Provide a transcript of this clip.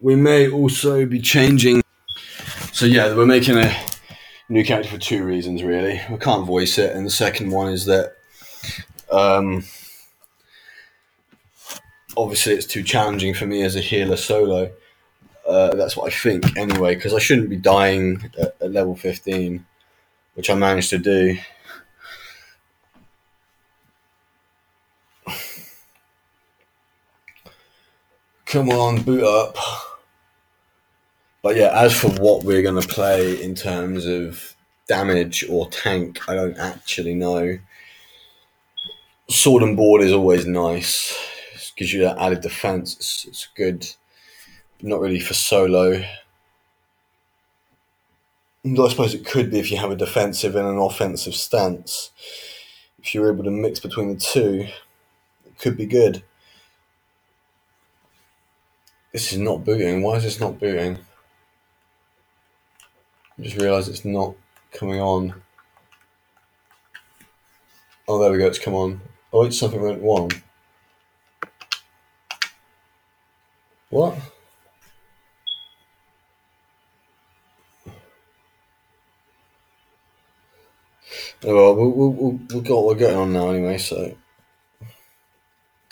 we may also be changing. So yeah, we're making a new character for two reasons, really. We can't voice it, and the second one is that um, obviously it's too challenging for me as a healer solo. Uh, that's what I think, anyway, because I shouldn't be dying at, at level fifteen, which I managed to do. Come on, boot up. But yeah, as for what we're going to play in terms of damage or tank, I don't actually know. Sword and board is always nice. It gives you that added defense. It's, it's good. Not really for solo. Though I suppose it could be if you have a defensive and an offensive stance. If you're able to mix between the two, it could be good. This is not booting. Why is this not booting? I just realised it's not coming on. Oh, there we go. It's come on. Oh, it's something went wrong. What? Oh, well, we'll, we'll, we'll, go, we're getting on now anyway, so.